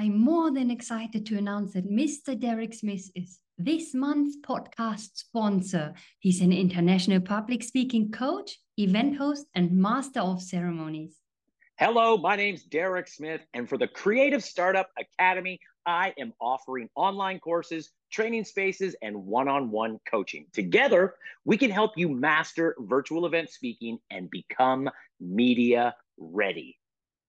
I'm more than excited to announce that Mr. Derek Smith is this month's podcast sponsor. He's an international public speaking coach, event host, and master of ceremonies. Hello, my name's Derek Smith, and for the Creative Startup Academy, I am offering online courses, training spaces, and one on one coaching. Together, we can help you master virtual event speaking and become media ready.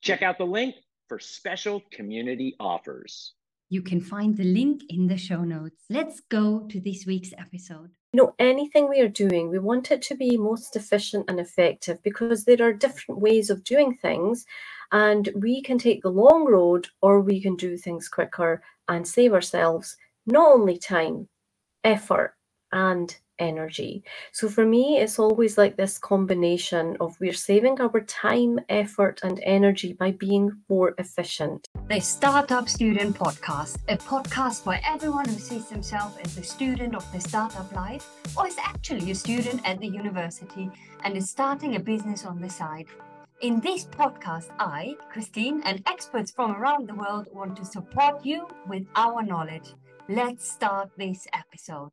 Check out the link for special community offers. You can find the link in the show notes. Let's go to this week's episode. You know, anything we are doing, we want it to be most efficient and effective because there are different ways of doing things. And we can take the long road or we can do things quicker and save ourselves not only time, effort, and energy. So for me, it's always like this combination of we're saving our time, effort, and energy by being more efficient. The Startup Student Podcast, a podcast for everyone who sees themselves as a student of the startup life or is actually a student at the university and is starting a business on the side. In this podcast, I, Christine, and experts from around the world want to support you with our knowledge. Let's start this episode.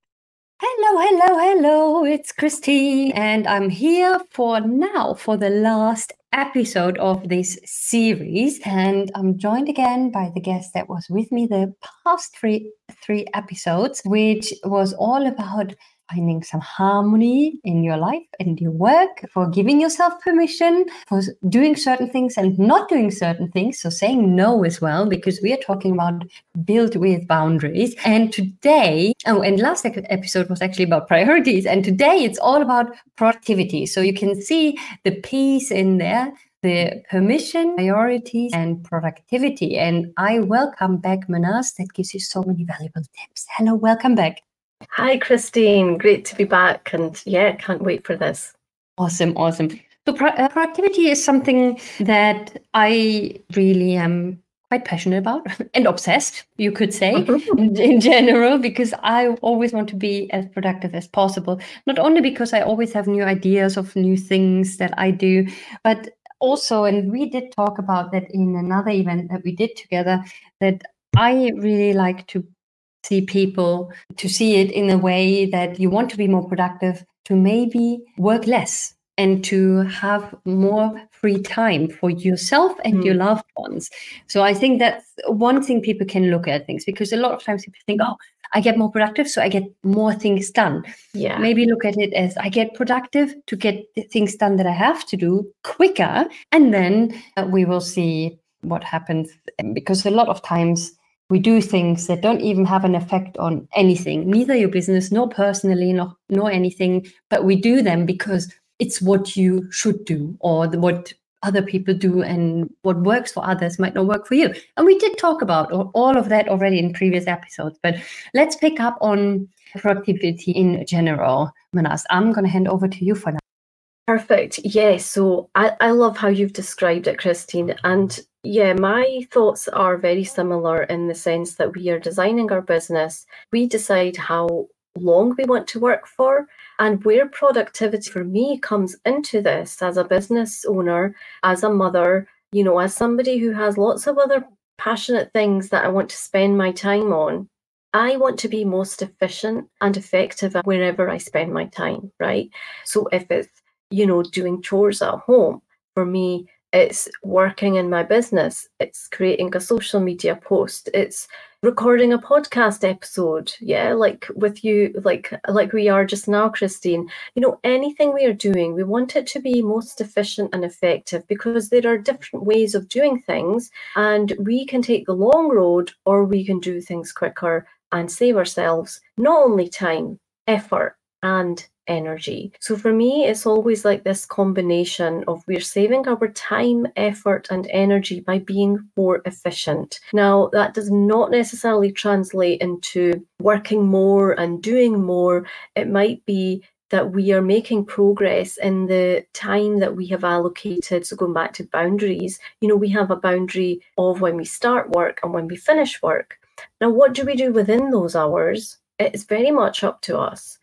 Hello, hello, hello. It's Christine, and I'm here for now for the last episode of this series. And I'm joined again by the guest that was with me the past three three episodes, which was all about finding some harmony in your life and your work, for giving yourself permission, for doing certain things and not doing certain things. So saying no as well, because we are talking about build with boundaries. And today, oh, and last episode was actually about priorities. And today it's all about productivity. So you can see the piece in there the permission, priorities, and productivity. And I welcome back Mahnaz that gives you so many valuable tips. Hello, welcome back. Hi, Christine. Great to be back. And yeah, can't wait for this. Awesome. Awesome. So, pro- uh, productivity is something that I really am quite passionate about and obsessed, you could say, in, in, general, because I always want to be as productive as possible. Not only because I always have new ideas of new things that I do, but also, and we did talk about that in another event that we did together, that I really like to see people, to see it in a way that you want to be more productive, to maybe work less and to have more free time for yourself and mm. your loved ones. So I think that's one thing people can look at things because a lot of times people think, oh, I get more productive, so I get more things done. Yeah. Maybe look at it as I get productive to get the things done that I have to do quicker. And then uh, we will see what happens. Because a lot of times we do things that don't even have an effect on anything, neither your business, nor personally, nor, nor anything, but we do them because it's what you should do or the, what other people do and what works for others might not work for you. And we did talk about all of that already in previous episodes, but let's pick up on productivity in general. Mahnaz, I'm going to hand over to you for now. Perfect. Yeah. So I, I love how you've described it, Christine. And yeah, my thoughts are very similar in the sense that we are designing our business. We decide how long we want to work for and where productivity for me comes into this as a business owner, as a mother, you know, as somebody who has lots of other passionate things that I want to spend my time on. I want to be most efficient and effective wherever I spend my time, right? So if it's you know, doing chores at home. For me, it's working in my business, it's creating a social media post, it's recording a podcast episode yeah like with you like like we are just now christine. You know anything we are doing we want it to be most efficient and effective because there are different ways of doing things and we can take the long road or we can do things quicker and save ourselves not only time effort and energy. So for me, it's always like this combination of we're saving our time, effort, and energy by being more efficient. Now, that does not necessarily translate into working more and doing more. It might be that we are making progress in the time that we have allocated. So, going back to boundaries, you know, we have a boundary of when we start work and when we finish work. Now, what do we do within those hours? It's very much up to us.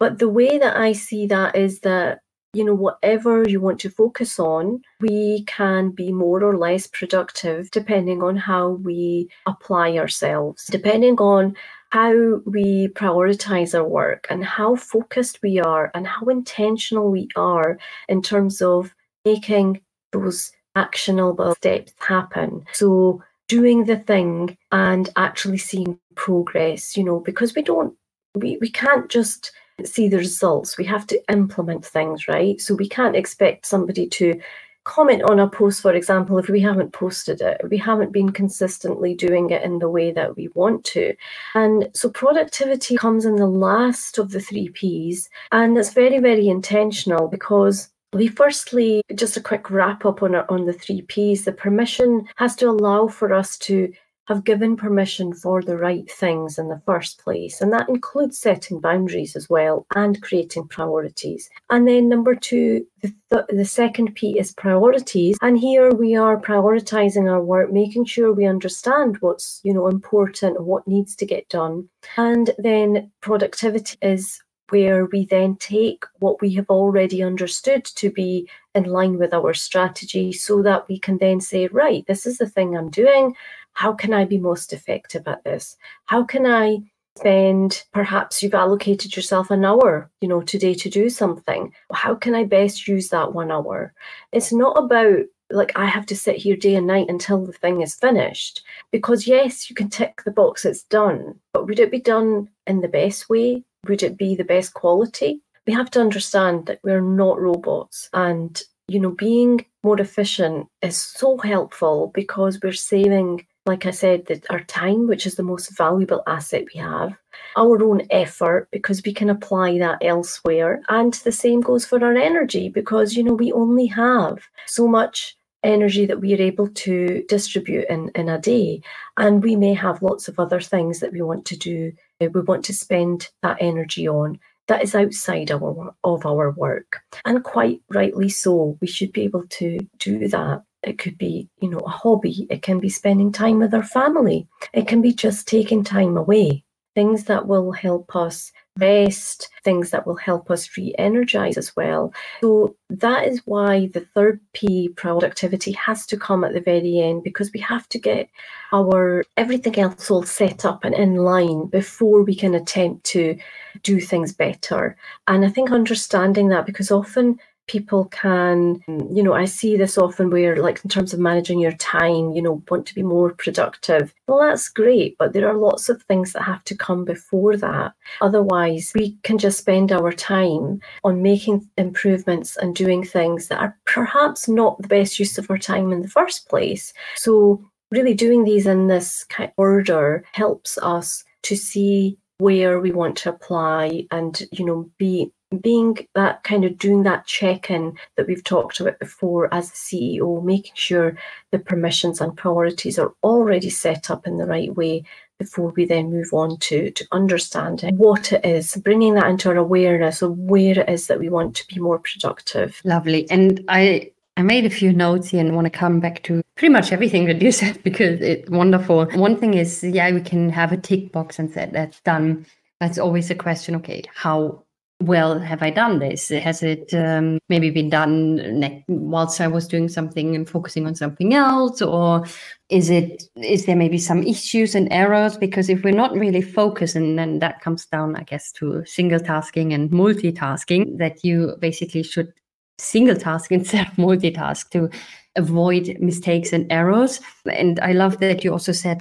But the way that I see that is that you know, whatever you want to focus on, we can be more or less productive depending on how we apply ourselves, depending on how we prioritize our work and how focused we are and how intentional we are in terms of making those actionable steps happen. So, doing the thing and actually seeing progress, you know, because we don't, we, we can't just see the results. We have to implement things, right? So we can't expect somebody to comment on a post, for example, if we haven't posted it, we haven't been consistently doing it in the way that we want to. And so productivity comes in the last of the three P's. And it's very, very intentional because we firstly, just a quick wrap up on, our, on the three P's. The permission has to allow for us to have given permission for the right things in the first place. And that includes setting boundaries as well and creating priorities. And then number two, the, th- the second P is priorities. And here we are prioritizing our work, making sure we understand what's, you know, important what needs to get done. And then productivity is where we then take what we have already understood to be in line with our strategy so that we can then say, right, this is the thing I'm doing. How can I be most effective at this? How can I spend perhaps you've allocated yourself an hour you know today to do something? How can i best use that one hour? It's not about like i have to sit here day and night until the thing is finished. Because yes you can tick the box it's done but would it be done in the best way? Would it be the best quality? We have to understand that we're not robots and you know being more efficient is so helpful because we're saving like I said, that our time, which is the most valuable asset we have, our own effort, because we can apply that elsewhere. And the same goes for our energy, because, you know, we only have so much energy that we are able to distribute in, in a day. And we may have lots of other things that we want to do, uh, we want to spend that energy on. That is outside our, of our work. And quite rightly so, we should be able to do that. It could be, you know, a hobby. It can be spending time with our family. It can be just taking time away. Things that will help us rest, things that will help us re energize as well. So, that is why the third P, productivity, has to come at the very end because we have to get our everything else all set up and in line before we can attempt to do things better. And I think understanding that because often people can, you know, I see this often where, like, in terms of managing your time, you know, want to be more productive. Well, that's great, but there are lots of things that have to come before that. Otherwise, we can just spend our time on making improvements and doing things that are perhaps not the best use of our time in the first place. So, really doing these in this kind of order helps us to see where we want to apply and you know be being that kind of doing that check in that we've talked about before as the CEO, making sure the permissions and priorities are already set up in the right way before we then move on to, to understanding what it is, bringing that into our awareness of where it is that we want to be more productive. Lovely. And I I made a few notes here and want to come back to pretty much everything that you said because it's wonderful. One thing is, yeah, we can have a tick box and say that's done. That's always a question. Okay, how well have I done this? Has it um, maybe been done ne- whilst I was doing something and focusing on something else, or is it is there maybe some issues and errors? Because if we're not really focused, and then that comes down, I guess, to single tasking and multitasking, that you basically should single task instead of multitask to avoid mistakes and errors. And I love that you also said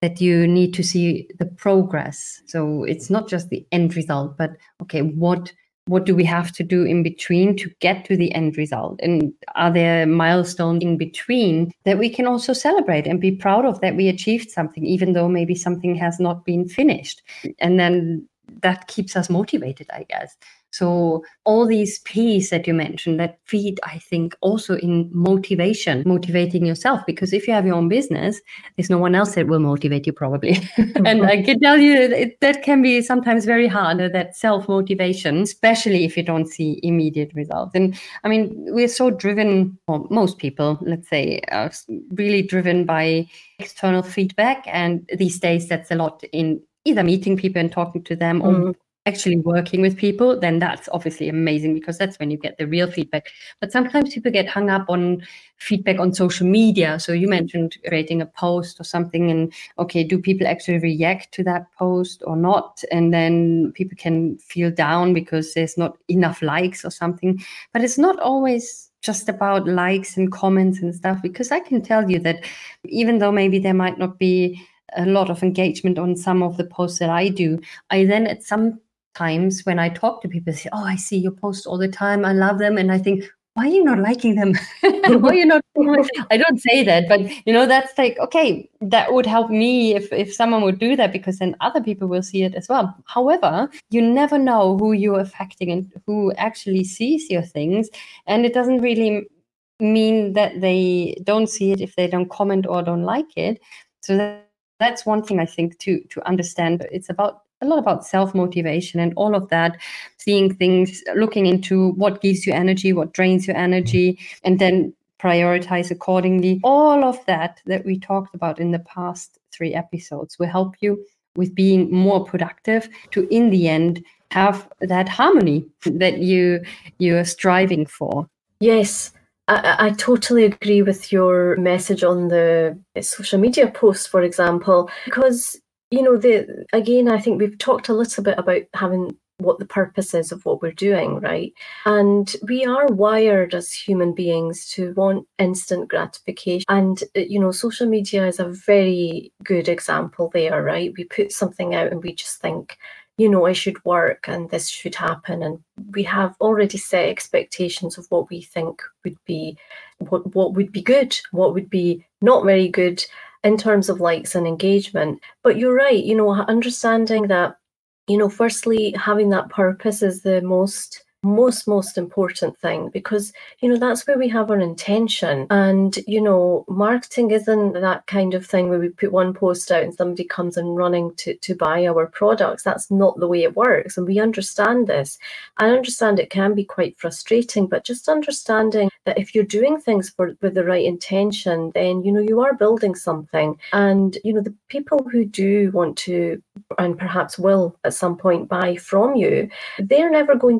that you need to see the progress. So it's not just the end result but okay what what do we have to do in between to get to the end result? And are there milestones in between that we can also celebrate and be proud of that we achieved something even though maybe something has not been finished? And then that keeps us motivated i guess so all these P's that you mentioned that feed, I think, also in motivation, motivating yourself. Because if you have your own business, there's no one else that will motivate you probably. and I can tell you it, that can be sometimes very hard, uh, that self motivation, especially if you don't see immediate results. And I mean, we're so driven, or most people, let's say, are really driven by external feedback. And these days, that's a lot in either meeting people and talking to them mm. or actually working with people, then that's obviously amazing because that's when you get the real feedback. But sometimes people get hung up on feedback on social media. So you mentioned creating a post or something, and okay, do people actually react to that post or not? And then people can feel down because there's not enough likes or something. But it's not always just about likes and comments and stuff because I can tell you that even though maybe there might not be a lot of engagement on some of the posts that I do, I then at some times when I talk to people say, "Oh, I see your posts all the time. I love them," and I think, why are you not liking them? why are you not? I don't say that, but you know, that's like okay, that would help me if if someone would do that because then other people will see it as well. However, you never know who you're affecting and who actually sees your things, and it doesn't really mean that they don't see it if they don't comment or don't like it. So that, that's one thing I think to to understand. It's about a lot about self motivation and all of that, seeing things, looking into what gives you energy, what drains your energy, mm-hmm. and then prioritize accordingly. All of that that we talked about in the past three episodes will help you with being more productive to in the end have that harmony that you you're striving for. Yes. I, I, totally agree with your message on the social media posts, for example, because you know, the again, I think we've talked a little bit about having what the purpose is of what we're doing, right? And we are wired as human beings to want instant gratification. And, uh, you know, social media is a very good example there, right? We put something out and we just think, you know, it should work and this should happen. And we have already set expectations of what we think would be what, what would be good, what would be not very good in terms of likes and engagement. But you're right, you know, understanding that, you know, firstly, having that purpose is the most most most important thing because you know that's where we have our intention. And you know marketing isn't that kind of thing where we put one post out and somebody comes and running to to buy our products. That's not the way it works. And we understand this. I understand it can be quite frustrating but just understanding that if you're doing things for with the right intention then you know you are building something. And you know the people who do want to and perhaps will at some point buy from you they're never going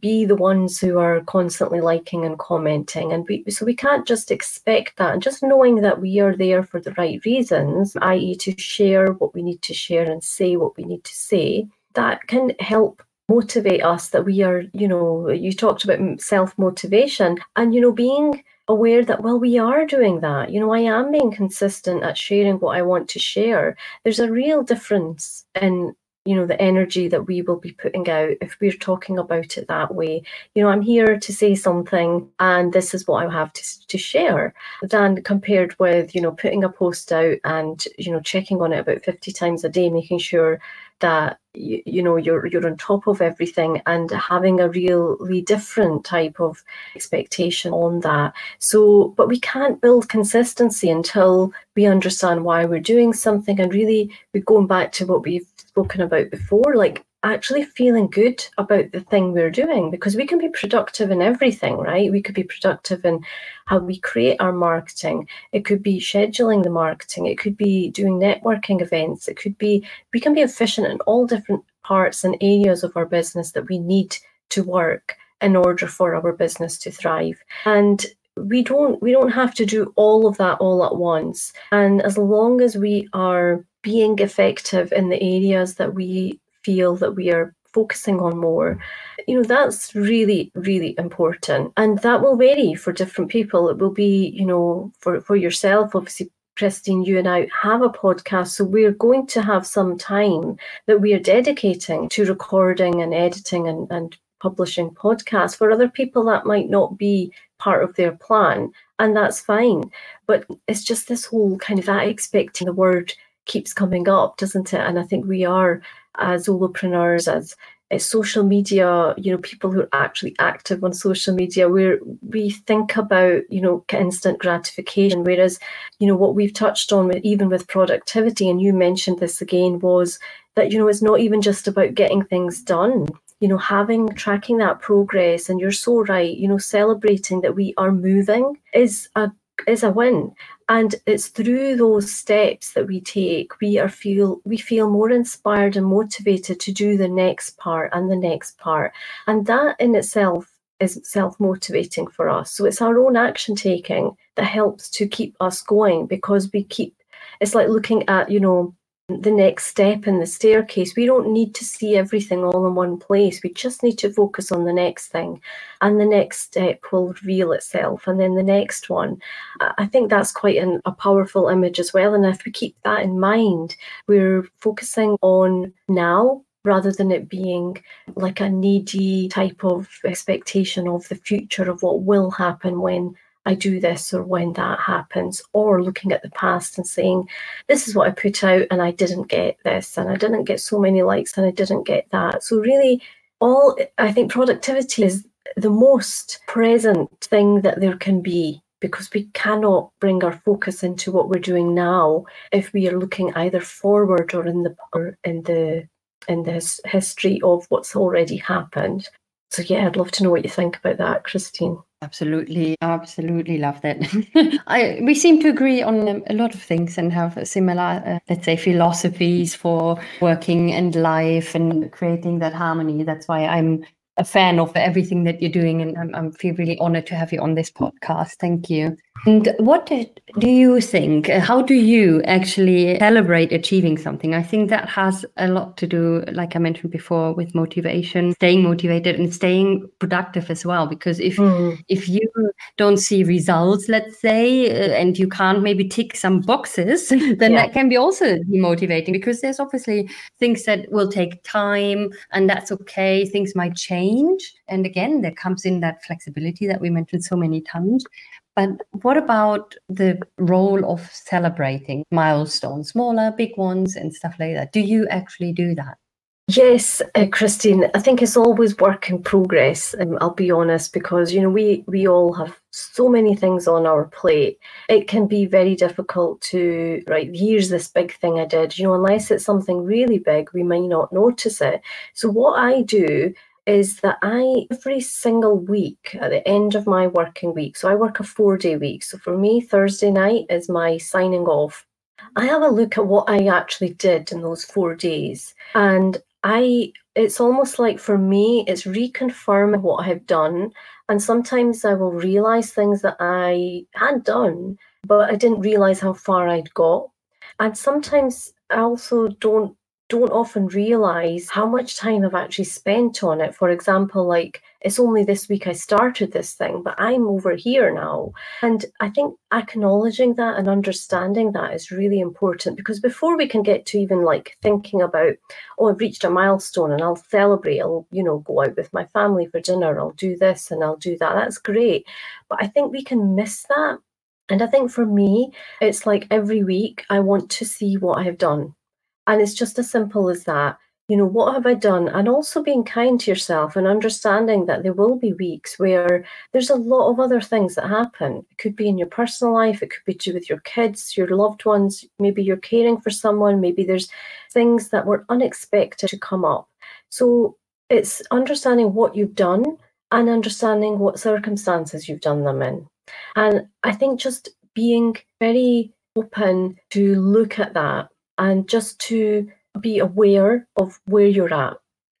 be the ones who are constantly liking and commenting. And we, so we can't just expect that. And just knowing that we are there for the right reasons i.e to share what we need to share and say what we need to say that can help motivate us that we are you know you talked about self motivation and you know being aware that well we are doing that. You know i am being consistent at sharing what i want to share. There's a real difference in you know the energy that we will be putting out if we're talking about it that way you know i'm here to say something and this is what i have to, to share than compared with you know putting a post out and you know checking on it about 50 times a day making sure that you, you know you're you're on top of everything and having a really different type of expectation on that. So but we can't build consistency until we understand why we're doing something and really we're going back to what we've spoken about before like actually feeling good about the thing we're doing because we can be productive in everything, right? We could be productive in how we create our marketing. It could be scheduling the marketing. It could be doing networking events. It could be, we can be efficient in all different parts and areas of our business that we need to work in order for our business to thrive. And we don't we don't have to do all of that all at once and as long as we are being effective in the areas that we feel that we are focusing on more you know that's really really important and that will vary for different people it will be you know for for yourself obviously Christine, you and I have a podcast, so we're going to have some time that we are dedicating to recording and editing and, and publishing podcasts. For other people, that might not be part of their plan, and that's fine. But it's just this whole kind of that expecting the word keeps coming up, doesn't it? And I think we are as solopreneurs, as uh, social media, you know, people who are actually active on social media, where we think about, you know, instant gratification. Whereas, you know, what we've touched on, with, even with productivity, and you mentioned this again, was that, you know, it's not even just about getting things done. You know, having tracking that progress, and you're so right, you know, celebrating that we are moving is a is a win. And it's through those steps that we take, we are feel we feel more inspired and motivated to do the next part and the next part. And that in itself is self-motivating for us. So it's our own action taking that helps to keep us going because we keep it's like looking at, you know, the next step in the staircase. We don't need to see everything all in one place. We just need to focus on the next thing. And the next step will reveal itself. And then the next one. I think that's quite an, a powerful image as well. And if we keep that in mind, we're focusing on now rather than it being like a needy type of expectation of the future of what will happen when I do this or when that happens, or looking at the past and saying, this is what I put out and I didn't get this and I didn't get so many likes and I didn't get that. So, really, all I think productivity is the most present thing that there can be because we cannot bring our focus into what we're doing now if we are looking either forward or in the or in the in this history of what's already happened. So yeah, I'd love to know what you think about that, Christine. Absolutely, absolutely love that. I we seem to agree on um, a lot of things and have similar, uh, let's say, philosophies for working and life and creating that harmony. That's why I'm a fan of everything that you're doing, and I'm, I'm feel really honored to have you on this podcast. Thank you. And what do you think? How do you actually celebrate achieving something? I think that has a lot to do, like I mentioned before, with motivation, staying motivated, and staying productive as well. Because if mm. if you don't see results, let's say, uh, and you can't maybe tick some boxes, then yeah. that can be also demotivating. Because there's obviously things that will take time, and that's okay. Things might change, and again, there comes in that flexibility that we mentioned so many times. But what about the role of celebrating milestones, smaller, big ones, and stuff like that? Do you actually do that? Yes, uh, Christine. I think it's always work in progress. Um, I'll be honest, because you know we we all have so many things on our plate. It can be very difficult to right. Here's this big thing I did. You know, unless it's something really big, we may not notice it. So what I do is that I, every single week at the end of my working week, so I work a four day week. So for me, Thursday night is my signing off. I have a look at what I actually did in those four days. And I, it's almost like for me, it's reconfirming what I've done. And sometimes I will realize things that I had done, but I didn't realize how far I'd got. And sometimes I also don't don't often realize how much time I've actually spent on it. For example, like it's only this week I started this thing, but I'm over here now. And I think acknowledging that and understanding that is really important because before we can get to even like thinking about, oh, I've reached a milestone and I'll celebrate, I'll, you know, go out with my family for dinner, I'll do this and I'll do that. That's great. But I think we can miss that. And I think for me, it's like every week I want to see what I have done and it's just as simple as that. You know, what have I done? And also being kind to yourself and understanding that there will be weeks where there's a lot of other things that happen. It could be in your personal life, it could be to with your kids, your loved ones. Maybe you're caring for someone, maybe there's things that were unexpected to come up. So it's understanding what you've done and understanding what circumstances you've done them in. And I think just being very open to look at that and just to be aware of where you're at.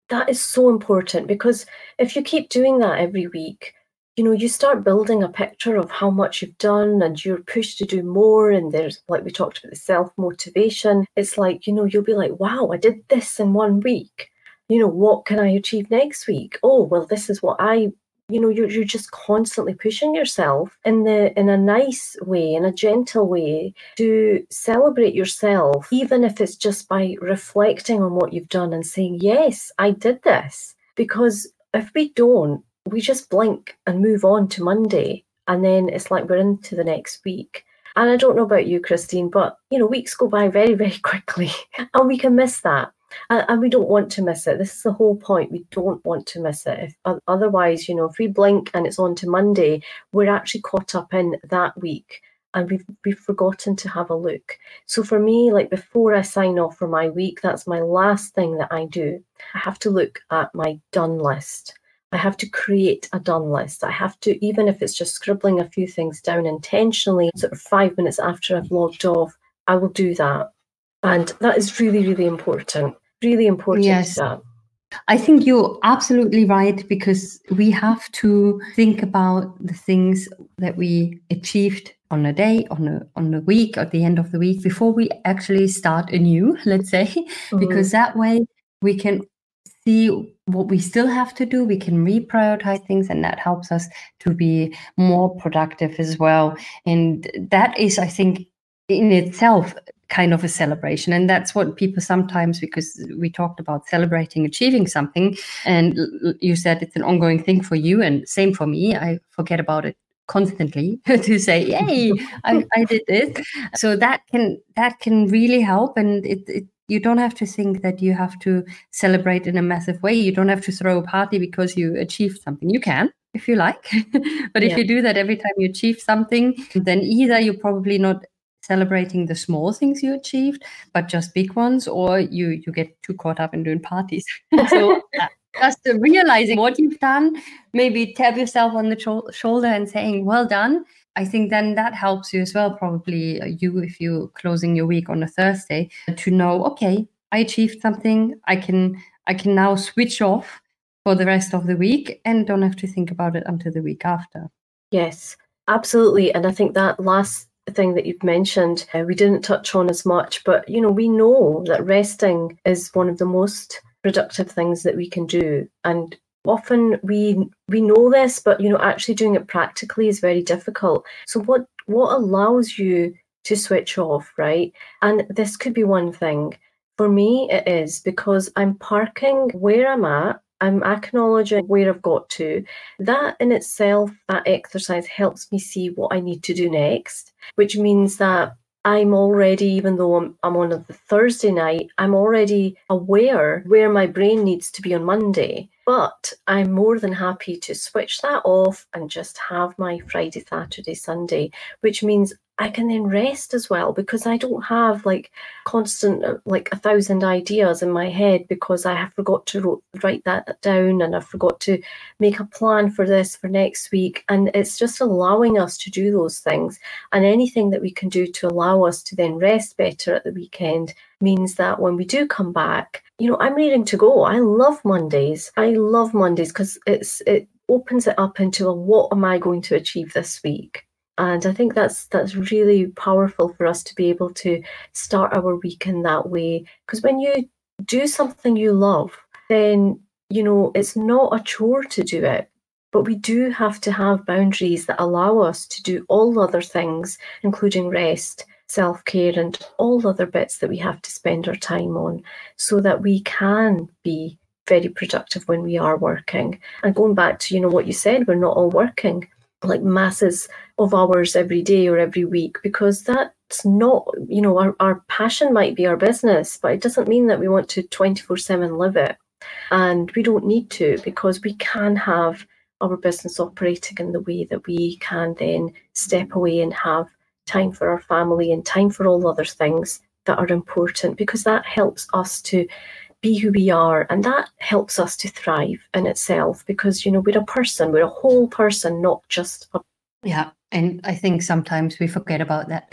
That is so important because if you keep doing that every week, you know, you start building a picture of how much you've done and you're pushed to do more. And there's, like we talked about, the self motivation. It's like, you know, you'll be like, wow, I did this in one week. You know, what can I achieve next week? Oh, well, this is what I you know you're, you're just constantly pushing yourself in the in a nice way in a gentle way to celebrate yourself even if it's just by reflecting on what you've done and saying yes i did this. Because if we don't we just blink and move on to monday and then it's like we're into the next week. And i don't know about you christine but you know weeks go by very very quickly and we can miss that and, and, we don't want to miss it. This is the whole point. We don't want to miss it. If, otherwise, you know, if we blink and it's on to Monday, we're actually caught up in that week and we've we've forgotten to have a look. So for me, like before I sign off for my week, that's my last thing that I do. I have to look at my done list. I have to create a done list. I have to, even if it's just scribbling a few things down intentionally, sort of five minutes after I've logged off, I will do that. And that is really, really important. Really important. Yes. I think you're absolutely right because we have to think about the things that we achieved on a day, on a on a week, at the end of the week before we actually start anew, let's say, mm-hmm. because that way we can see what we still have to do. We can reprioritize things, and that helps us to be more productive as well. And that is, I think, in itself kind of a celebration. And that's what people sometimes because we talked about celebrating achieving something and you said it's an ongoing thing for you and same for me. I forget about it constantly to say yay I, I did this. So that can that can really help and it, it you don't have to think that you have to celebrate in a massive way. You don't have to throw a party because you achieved something. You can if you like but if yeah. you do that every time you achieve something then either you're probably not celebrating the small things you achieved, but just big ones, or you you get too caught up in doing parties. so uh, just realizing what you've done, maybe tap yourself on the sh- shoulder and saying, "Well done." I think then that helps you as well. Probably uh, you, if you're closing your week on a Thursday, to know, okay, I achieved something. I can I can now switch off for the rest of the week and don't have to think about it until the week after. Yes, absolutely. And I think that last thing that you've mentioned uh, we didn't touch on as much but you know we know that resting is one of the most productive things that we can do. And often we we know this but you know actually doing it practically is very difficult. So what what allows you to switch off right? And this could be one thing. For me it is because i'm parking where i'm at Um, I'm acknowledging where I've got to. That in itself, that exercise helps me see what I need to do next, which means that I'm already, even though I'm, I'm on a Thursday night, I'm already aware where my brain needs to be on Monday. But I'm more than happy to switch that off and just have my Friday, Saturday, Sunday, which means I can then rest as well because I don't have like constant uh, like a thousand ideas in my head because I have forgot to wrote, write that down and I forgot to make a plan for this for next week. And it's just allowing us to do those things. And anything that we can do to allow us to then rest better at the weekend means that when we do come back you know I'm ready to go. I love Mondays. I love Mondays because it's it opens it up into a, what am I going to achieve this week and i think that's that's really powerful for us to be able to start our week in that way. Because when you do something you love then you know it's not a chore to do it. But we do have to have boundaries that allow us to do all other things including rest self-care and all other bits that we have to spend our time on so that we can be very productive when we are working. And going back to you know what you said we're not all working like masses of hours every day or every week because that's not you know our, our passion might be our business but it doesn't mean that we want to 24 7 live it. And we don't need to because we can have our business operating in the way that we can then step away and have time for our family and time for all other things that are important because that helps us to be who we are and that helps us to thrive in itself because you know we're a person we're a whole person not just a yeah and i think sometimes we forget about that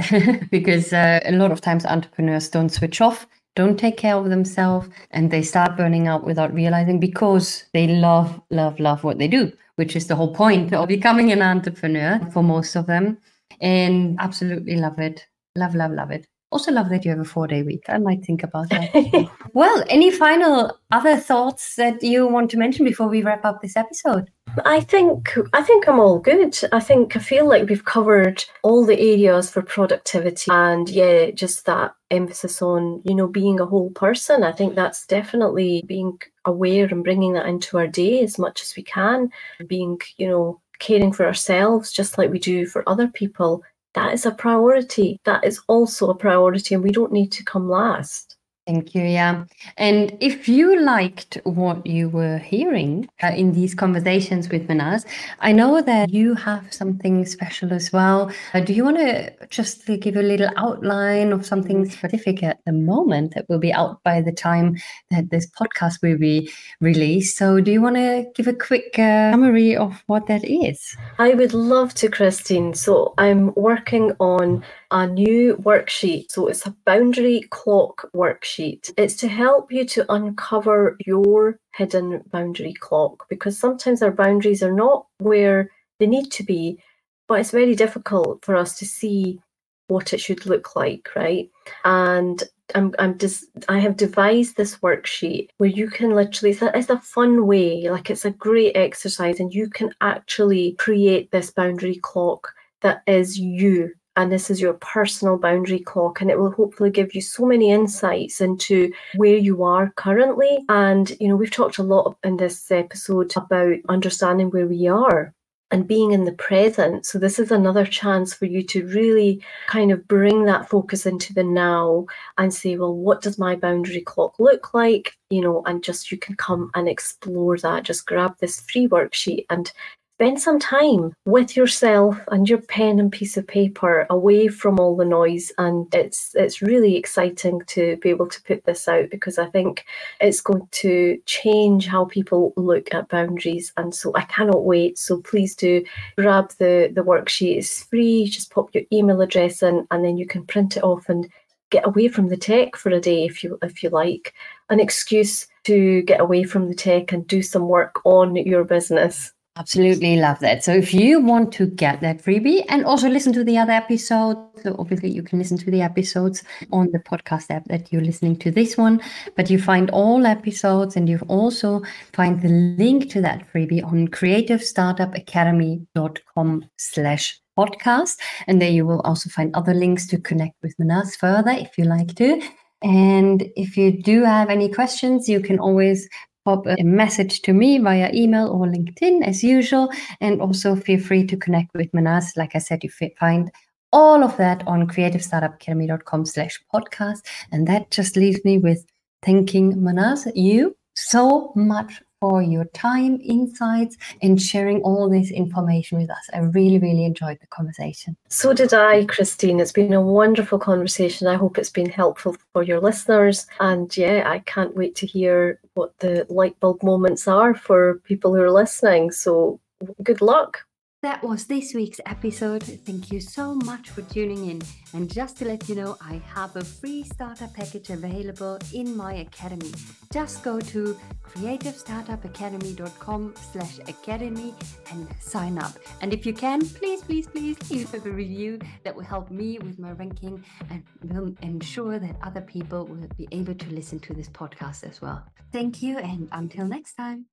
because uh, a lot of times entrepreneurs don't switch off don't take care of themselves and they start burning out without realizing because they love love love what they do which is the whole point of becoming an entrepreneur for most of them. And absolutely love it love love love it also love that you have a four day week. I might think about that. well, any final other thoughts that you want to mention before we wrap up this episode? I think I think I'm all good. I think I feel like we've covered all the areas for productivity and yeah, just that emphasis on, you know, being a whole person. I think that's definitely being aware and bringing that into our day as much as we can, being, you know, caring for ourselves just like we do for other people that is a priority. That is also a priority, and we don't need to come last. Thank you. Yeah. And if you liked what you were hearing uh, in these conversations with Mahnaz, I know that you have something special as well. Uh, do you want to just give a little outline of something specific at the moment that will be out by the time that this podcast will be released? So, do you want to give a quick uh, summary of what that is? I would love to, Christine. So, I'm working on a new worksheet. So it's a boundary clock worksheet. It's to help you to uncover your hidden boundary clock because sometimes our boundaries are not where they need to be, but it's very difficult for us to see what it should look like, right? And I'm, I'm just, I have devised this worksheet where you can literally, it's a, it's a fun way, like it's a great exercise, and you can actually create this boundary clock that is you and this is your personal boundary clock and it will hopefully give you so many insights into where you are currently and you know we've talked a lot in this episode about understanding where we are and being in the present. So, this is another chance for you to really kind of bring that focus into the now and say, well, what does my boundary clock look like? You know, and just you can come and explore that. Just grab this free worksheet and spend some time with yourself and your pen and piece of paper away from all the noise and it's it's really exciting to be able to put this out because I think it's going to change how people look at boundaries and so I cannot wait. So please do grab the the worksheet. It's free. Just pop your email address in and then you can print it off and get away from the tech for a day if you if you like. An excuse to get away from the tech and do some work on your business Absolutely love that. So if you want to get that freebie and also listen to the other episodes, so obviously you can listen to the episodes on the podcast app that you're listening to this one, but you find all episodes and you also find the link to that freebie on creativestartupacademy.com slash podcast. And there you will also find other links to connect with Mahnaz further if you like to. And if you do have any questions, you can always pop a message to me via email or LinkedIn as usual. And also feel free to connect with Mahnaz. Like I said, you find all of that on creativestartupacademy.com slash podcast. And that just leaves me with thanking Mahnaz, you so much for your time, insights, and sharing all this information with us. I really, really enjoyed the conversation. So did I, Christine. It's been a wonderful conversation. I hope it's been helpful for your listeners. And yeah, I can't wait to hear what the light bulb moments are for people who are listening. So good luck. That was this week's episode. Thank you so much for tuning in. And just to let you know, I have a free starter package available in my academy. Just go to creativestartupacademy.com slash academy and sign up. And if you can, please, please, please leave a review. That will help me with my ranking and will ensure that other people will be able to listen to this podcast as well. Thank you and until next time.